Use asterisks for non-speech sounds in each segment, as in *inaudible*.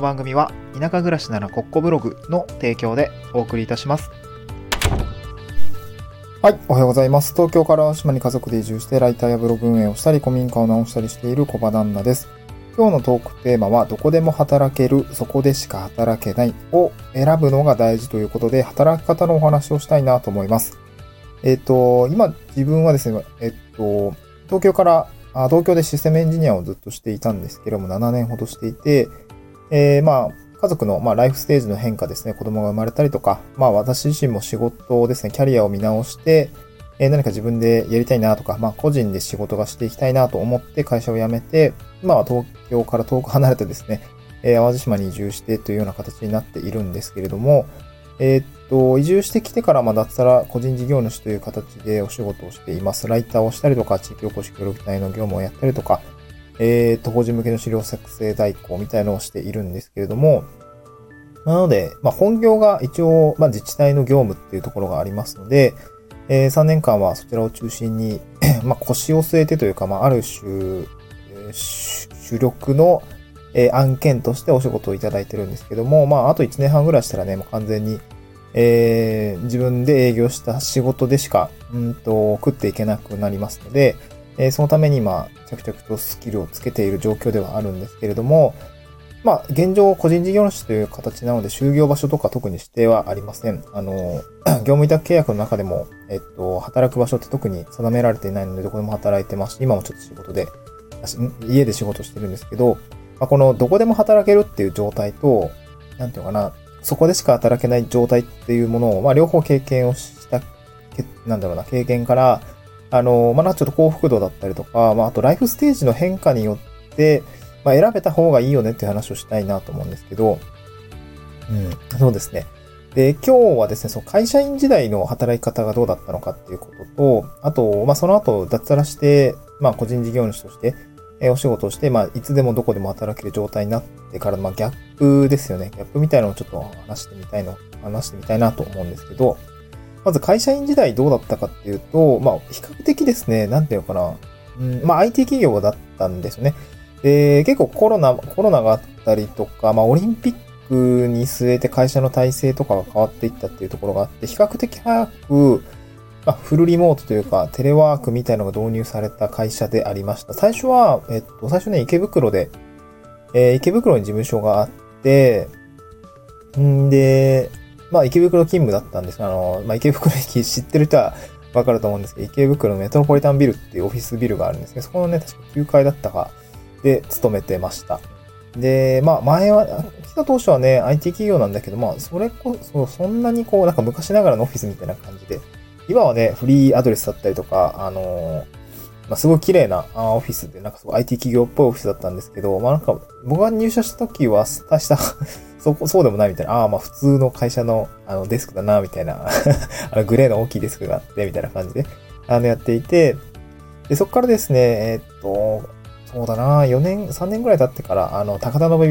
の番組は田舎暮らしならコッコブログの提供でお送りいたします。はい、おはようございます。東京から島に家族で移住してライターやブログ運営をしたり古民家を直したりしている小場旦那です。今日のトークテーマはどこでも働ける、そこでしか働けないを選ぶのが大事ということで働き方のお話をしたいなと思います。えっ、と、今自分はですね、えっ、と、東京からあ東京でシステムエンジニアをずっとしていたんですけども、7年ほどしていて、えー、まあ、家族の、まあ、ライフステージの変化ですね、子供が生まれたりとか、まあ、私自身も仕事をですね、キャリアを見直して、えー、何か自分でやりたいなとか、まあ、個人で仕事がしていきたいなと思って会社を辞めて、今は東京から遠く離れてですね、えー、淡路島に移住してというような形になっているんですけれども、えー、っと、移住してきてから、まあ、脱サラ個人事業主という形でお仕事をしています。ライターをしたりとか、地域おこし協力隊の業務をやったりとか、えー、っと、法人向けの資料作成代行みたいのをしているんですけれども、なので、まあ、本業が一応、まあ、自治体の業務っていうところがありますので、えー、3年間はそちらを中心に *clears throat* まあ、腰を据えてというか、まあ、ある種、主力の、えー、案件としてお仕事をいただいてるんですけども、まあ、あと1年半ぐらいしたらね、もう完全に、えー、自分で営業した仕事でしか、うんと、食っていけなくなりますので、えー、そのために今、着々とスキルをつけている状況ではあるんですけれども、まあ、現状、個人事業主という形なので、就業場所とか特に指定はありません。あの、*clears throat* 業務委託契約の中でも、えっと、働く場所って特に定められていないので、どこでも働いてますし、今もちょっと仕事で、家で仕事してるんですけど、まあ、このどこでも働けるっていう状態と、なんていうのかな、そこでしか働けない状態っていうものを、まあ、両方経験をした、なんだろうな、経験から、あの、まあ、ちょっと幸福度だったりとか、まあ、あとライフステージの変化によって、まあ、選べた方がいいよねっていう話をしたいなと思うんですけど、うん、そうですね。で、今日はですね、その会社員時代の働き方がどうだったのかっていうことと、あと、まあ、その後脱サラして、まあ、個人事業主として、えお仕事をして、まあ、いつでもどこでも働ける状態になってから、まあ、ギャップですよね。ギャップみたいなのをちょっと話してみたいの、話してみたいなと思うんですけど、まず会社員時代どうだったかっていうと、まあ、比較的ですね、なんていうのかな、うん、まあ、IT 企業だったんですよね。で、結構コロナ、コロナがあったりとか、まあ、オリンピックに据えて会社の体制とかが変わっていったっていうところがあって、比較的早く、まあ、フルリモートというか、テレワークみたいのが導入された会社でありました。最初は、えっと、最初ね、池袋で、えー、池袋に事務所があって、んで、まあ、池袋勤務だったんですあの、まあ、池袋駅知ってる人はわかると思うんですけど、池袋のメトロポリタンビルっていうオフィスビルがあるんですけど、そこのね、確か9階だったか、で勤めてました。で、まあ前は、来た当初はね、IT 企業なんだけど、まあそれこそ、そんなにこう、なんか昔ながらのオフィスみたいな感じで、今はね、フリーアドレスだったりとか、あのー、まあ、すごい綺麗なオフィスで、なんかすごい IT 企業っぽいオフィスだったんですけど、まあなんか、僕が入社した時は、大した *laughs* そこ、そうでもないみたいな、ああ、まあ普通の会社のあのデスクだな、みたいな *laughs* あのグレーの大きいデスクがあって、みたいな感じで、あの、やっていて、で、そこからですね、えー、っと、そうだな、4年、3年ぐらい経ってから、あの、高田の馬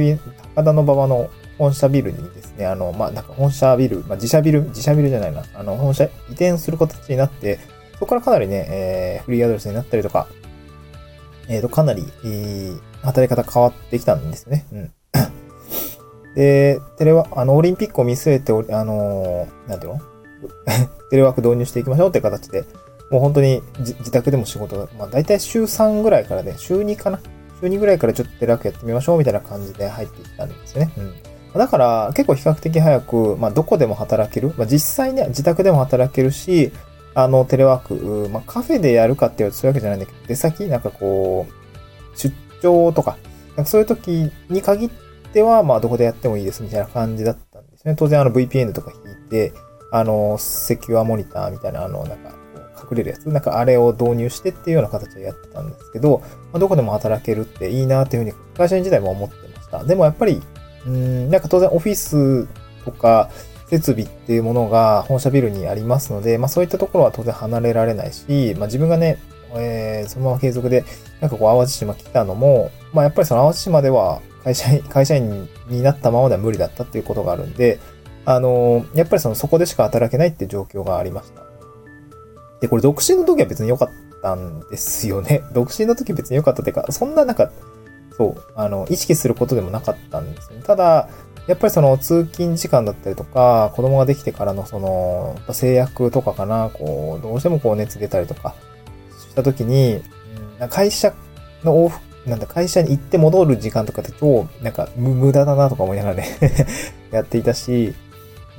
高田の馬場の本社ビルにですね、あの、まあ、なんか本社ビル、まあ、自社ビル、自社ビルじゃないな、あの、本社移転する形になって、そこからかなりね、えー、フリーアドレスになったりとか、えっ、ー、と、かなり、えー、働き方変わってきたんですよね。うん。*laughs* で、テレワ、あの、オリンピックを見据えて、あのー、なんていうの？*laughs* テレワーク導入していきましょうって形で、もう本当に自宅でも仕事が、まあ大体週3ぐらいからね、週2かな？週2ぐらいからちょっとテレワークやってみましょうみたいな感じで入っていったんですよね。うん。だから結構比較的早く、まあどこでも働ける。まあ実際ね、自宅でも働けるし、あの、テレワーク、まあカフェでやるかっていうとそういうわけじゃないんだけど、出先、なんかこう、出張とか、なんかそういう時に限っては、まあどこでやってもいいですみたいな感じだったんですね。当然あの VPN とか引いて、あの、セキュアモニターみたいな、あの、なんか、隠れるやつ、なんかあれを導入してっていうような形でやってたんですけど、まあ、どこでも働けるっていいなっていうふうに会社員時代も思ってました。でもやっぱり、うん、なんか当然オフィスとか設備っていうものが本社ビルにありますので、まあそういったところは当然離れられないし、まあ自分がね、えー、そのまま継続で、なんかこう淡路島来たのも、まあやっぱりその淡路島では会社員、*laughs* 会社員になったままでは無理だったっていうことがあるんで、あのー、やっぱりそのそこでしか働けないっていう状況がありました。で、これ独身の時は別に良かったんですよね。*laughs* 独身の時別に良かったっていうか、そんななんか、そう、あの、意識することでもなかったんですよね。ただ、やっぱりその通勤時間だったりとか、子供ができてからのその制約とかかな、こう、どうしてもこう熱出たりとかした時に、会社の往復、なんだ、会社に行って戻る時間とかって超、なんか無駄だなとか思いながらね *laughs* やっていたし、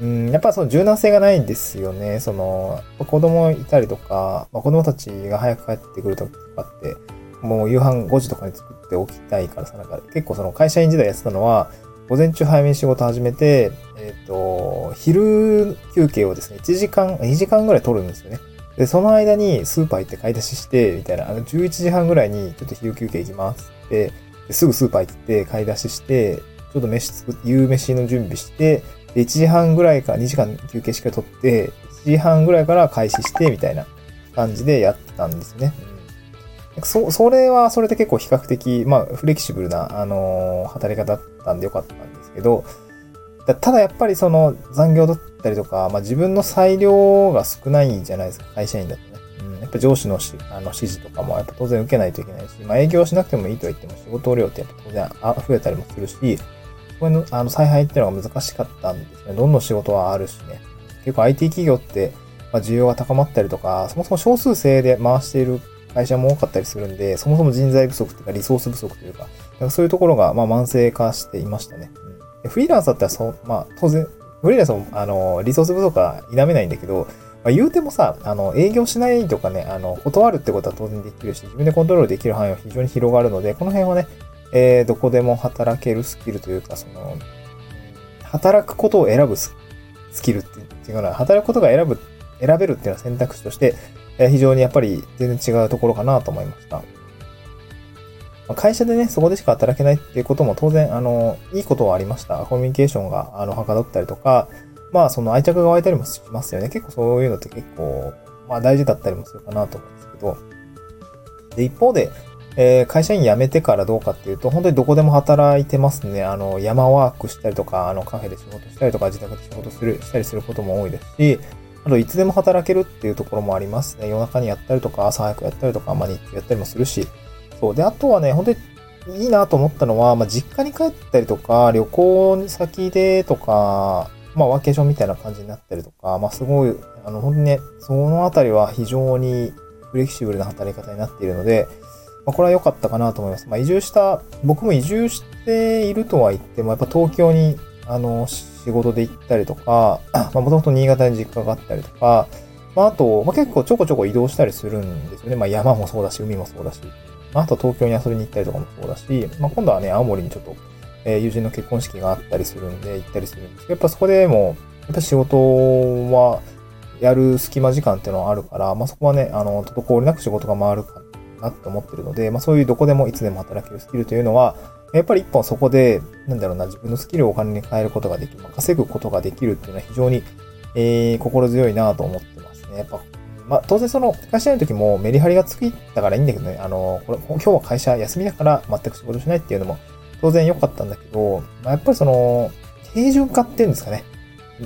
うん、やっぱその柔軟性がないんですよね。その、子供いたりとか、まあ、子供たちが早く帰ってくるとかって、もう夕飯5時とかに作っておきたいからさ、なんか結構その会社員時代やってたのは、午前中早めに仕事始めて、えっ、ー、と、昼休憩をですね、1時間、2時間ぐらい取るんですよね。で、その間にスーパー行って買い出しして、みたいな、あの、11時半ぐらいにちょっと昼休憩行きますって、すぐスーパー行って買い出しして、ちょっと飯作って、夕飯の準備して、で、1時半ぐらいから2時間休憩しか取って、1時半ぐらいから開始して、みたいな感じでやってたんですね。そ、それはそれで結構比較的、まあ、フレキシブルな、あのー、働き方だったんでよかったんですけど、だただやっぱりその残業だったりとか、まあ自分の裁量が少ないじゃないですか、会社員だとね。うん、やっぱ上司のしあの指示とかもやっぱ当然受けないといけないし、まあ営業しなくてもいいとは言っても仕事量ってやっぱ当然あ増えたりもするし、これのあの采配っていうのが難しかったんですね。どんどん仕事はあるしね。結構 IT 企業って、まあ、需要が高まったりとか、そもそも少数制で回している会社も多かったりするんで、そもそも人材不足というかリソース不足というか、かそういうところがまあ慢性化していましたね。うん、フリーランスだったらそう、まあ当然、フリーランスもあのリソース不足は否めないんだけど、まあ、言うてもさ、あの、営業しないとかね、あの、断るってことは当然できるし、自分でコントロールできる範囲は非常に広がるので、この辺はね、えー、どこでも働けるスキルというか、その、働くことを選ぶスキルっていうのは、働くことが選ぶ、選べるっていうのは選択肢として、え非常にやっぱり全然違うところかなと思いました。会社でね、そこでしか働けないっていうことも当然、あの、いいことはありました。コミュニケーションが、あの、はかどったりとか、まあ、その愛着が湧いたりもしますよね。結構そういうのって結構、まあ大事だったりもするかなと思うんですけど。で、一方で、えー、会社員辞めてからどうかっていうと、本当にどこでも働いてますね。あの、山ワークしたりとか、あの、カフェで仕事したりとか、自宅で仕事する、したりすることも多いですし、あと、いつでも働けるっていうところもありますね。夜中にやったりとか、朝早くやったりとか、まあ、日中やったりもするし。そう。で、あとはね、本当にいいなと思ったのは、まあ、実家に帰ったりとか、旅行先でとか、まあ、ワーケーションみたいな感じになったりとか、まあ、すごい、あの、本当にね、そのあたりは非常にフレキシブルな働き方になっているので、まあ、これは良かったかなと思います。まあ、移住した、僕も移住しているとは言っても、やっぱ東京に、あの、仕事で行ったりとか、*clears throat* まあ、もともと新潟に実家があったりとか、まあ、あと、まあ、結構ちょこちょこ移動したりするんですよね。まあ、山もそうだし、海もそうだし。まあ、あと東京に遊びに行ったりとかもそうだし、まあ、今度はね、青森にちょっと、えー、友人の結婚式があったりするんで、行ったりするんですけど、やっぱそこでも、やっぱ仕事は、やる隙間時間っていうのはあるから、まあ、そこはね、あの、滞りなく仕事が回るかなって思ってるので、まあ、そういうどこでもいつでも働けるスキルというのは、やっぱり一本そこで、なんだろうな、自分のスキルをお金に変えることができる、稼ぐことができるっていうのは非常に、えー、心強いなと思ってますね。やっぱ、まあ、当然その、会社の時もメリハリがつきたからいいんだけどね、あの、これ、今日は会社休みだから全く仕事しないっていうのも当然良かったんだけど、まあ、やっぱりその、平準化っていうんですかね。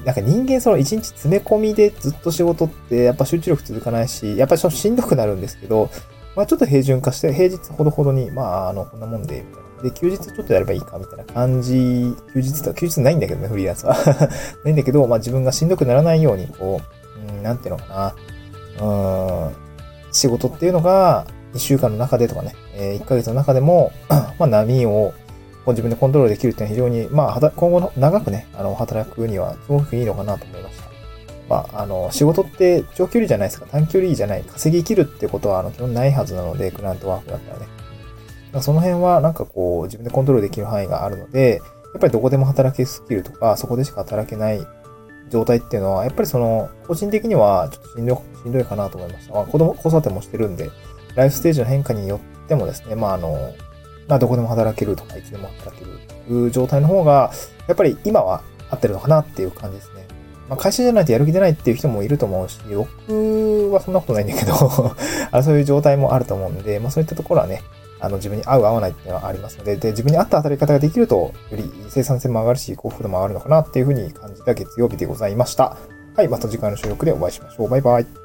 なんか人間その一日詰め込みでずっと仕事ってやっぱ集中力続かないし、やっぱりしんどくなるんですけど、まあちょっと平準化して、平日ほどほどに、まああの、こんなもんで、みたいな。で、休日ちょっとやればいいか、みたいな感じ。休日と、休日ないんだけどね、フリーランスは。*laughs* ないんだけど、まあ自分がしんどくならないように、こう、うん、なんていうのかな。うん、仕事っていうのが、1週間の中でとかね、えー、1ヶ月の中でも、*clears throat* まあ波を、こう自分でコントロールできるっていうのは非常に、まあ、今後の長くね、あの、働くにはすごくいいのかなと思いました。まあ、あの、仕事って長距離じゃないですか。短距離じゃない。稼ぎ生きるってことは、あの、基本ないはずなので、クラントワークだったらね。その辺は、なんかこう、自分でコントロールできる範囲があるので、やっぱりどこでも働けるスキルとか、そこでしか働けない状態っていうのは、やっぱりその、個人的にはちょっとしんどいしんどいかなと思いました。まあ、子供、子育てもしてるんで、ライフステージの変化によってもですね、まあ、あの、まあ、どこでも働けるとか、いつでも働けるという状態の方が、やっぱり今は合ってるのかなっていう感じですね。まあ、会社じゃないとやる気出ないっていう人もいると思うし、僕はそんなことないんだけど *laughs* あそういう状態もあると思うんで、まあ、そういったところはね、あの自分に合う合わないっていうのはありますので、で、自分に合った働き方ができると、より生産性も上がるし、幸福度も上がるのかなっていうふうに感じた月曜日でございました。はい、また次回の収録でお会いしましょう。バイバイ。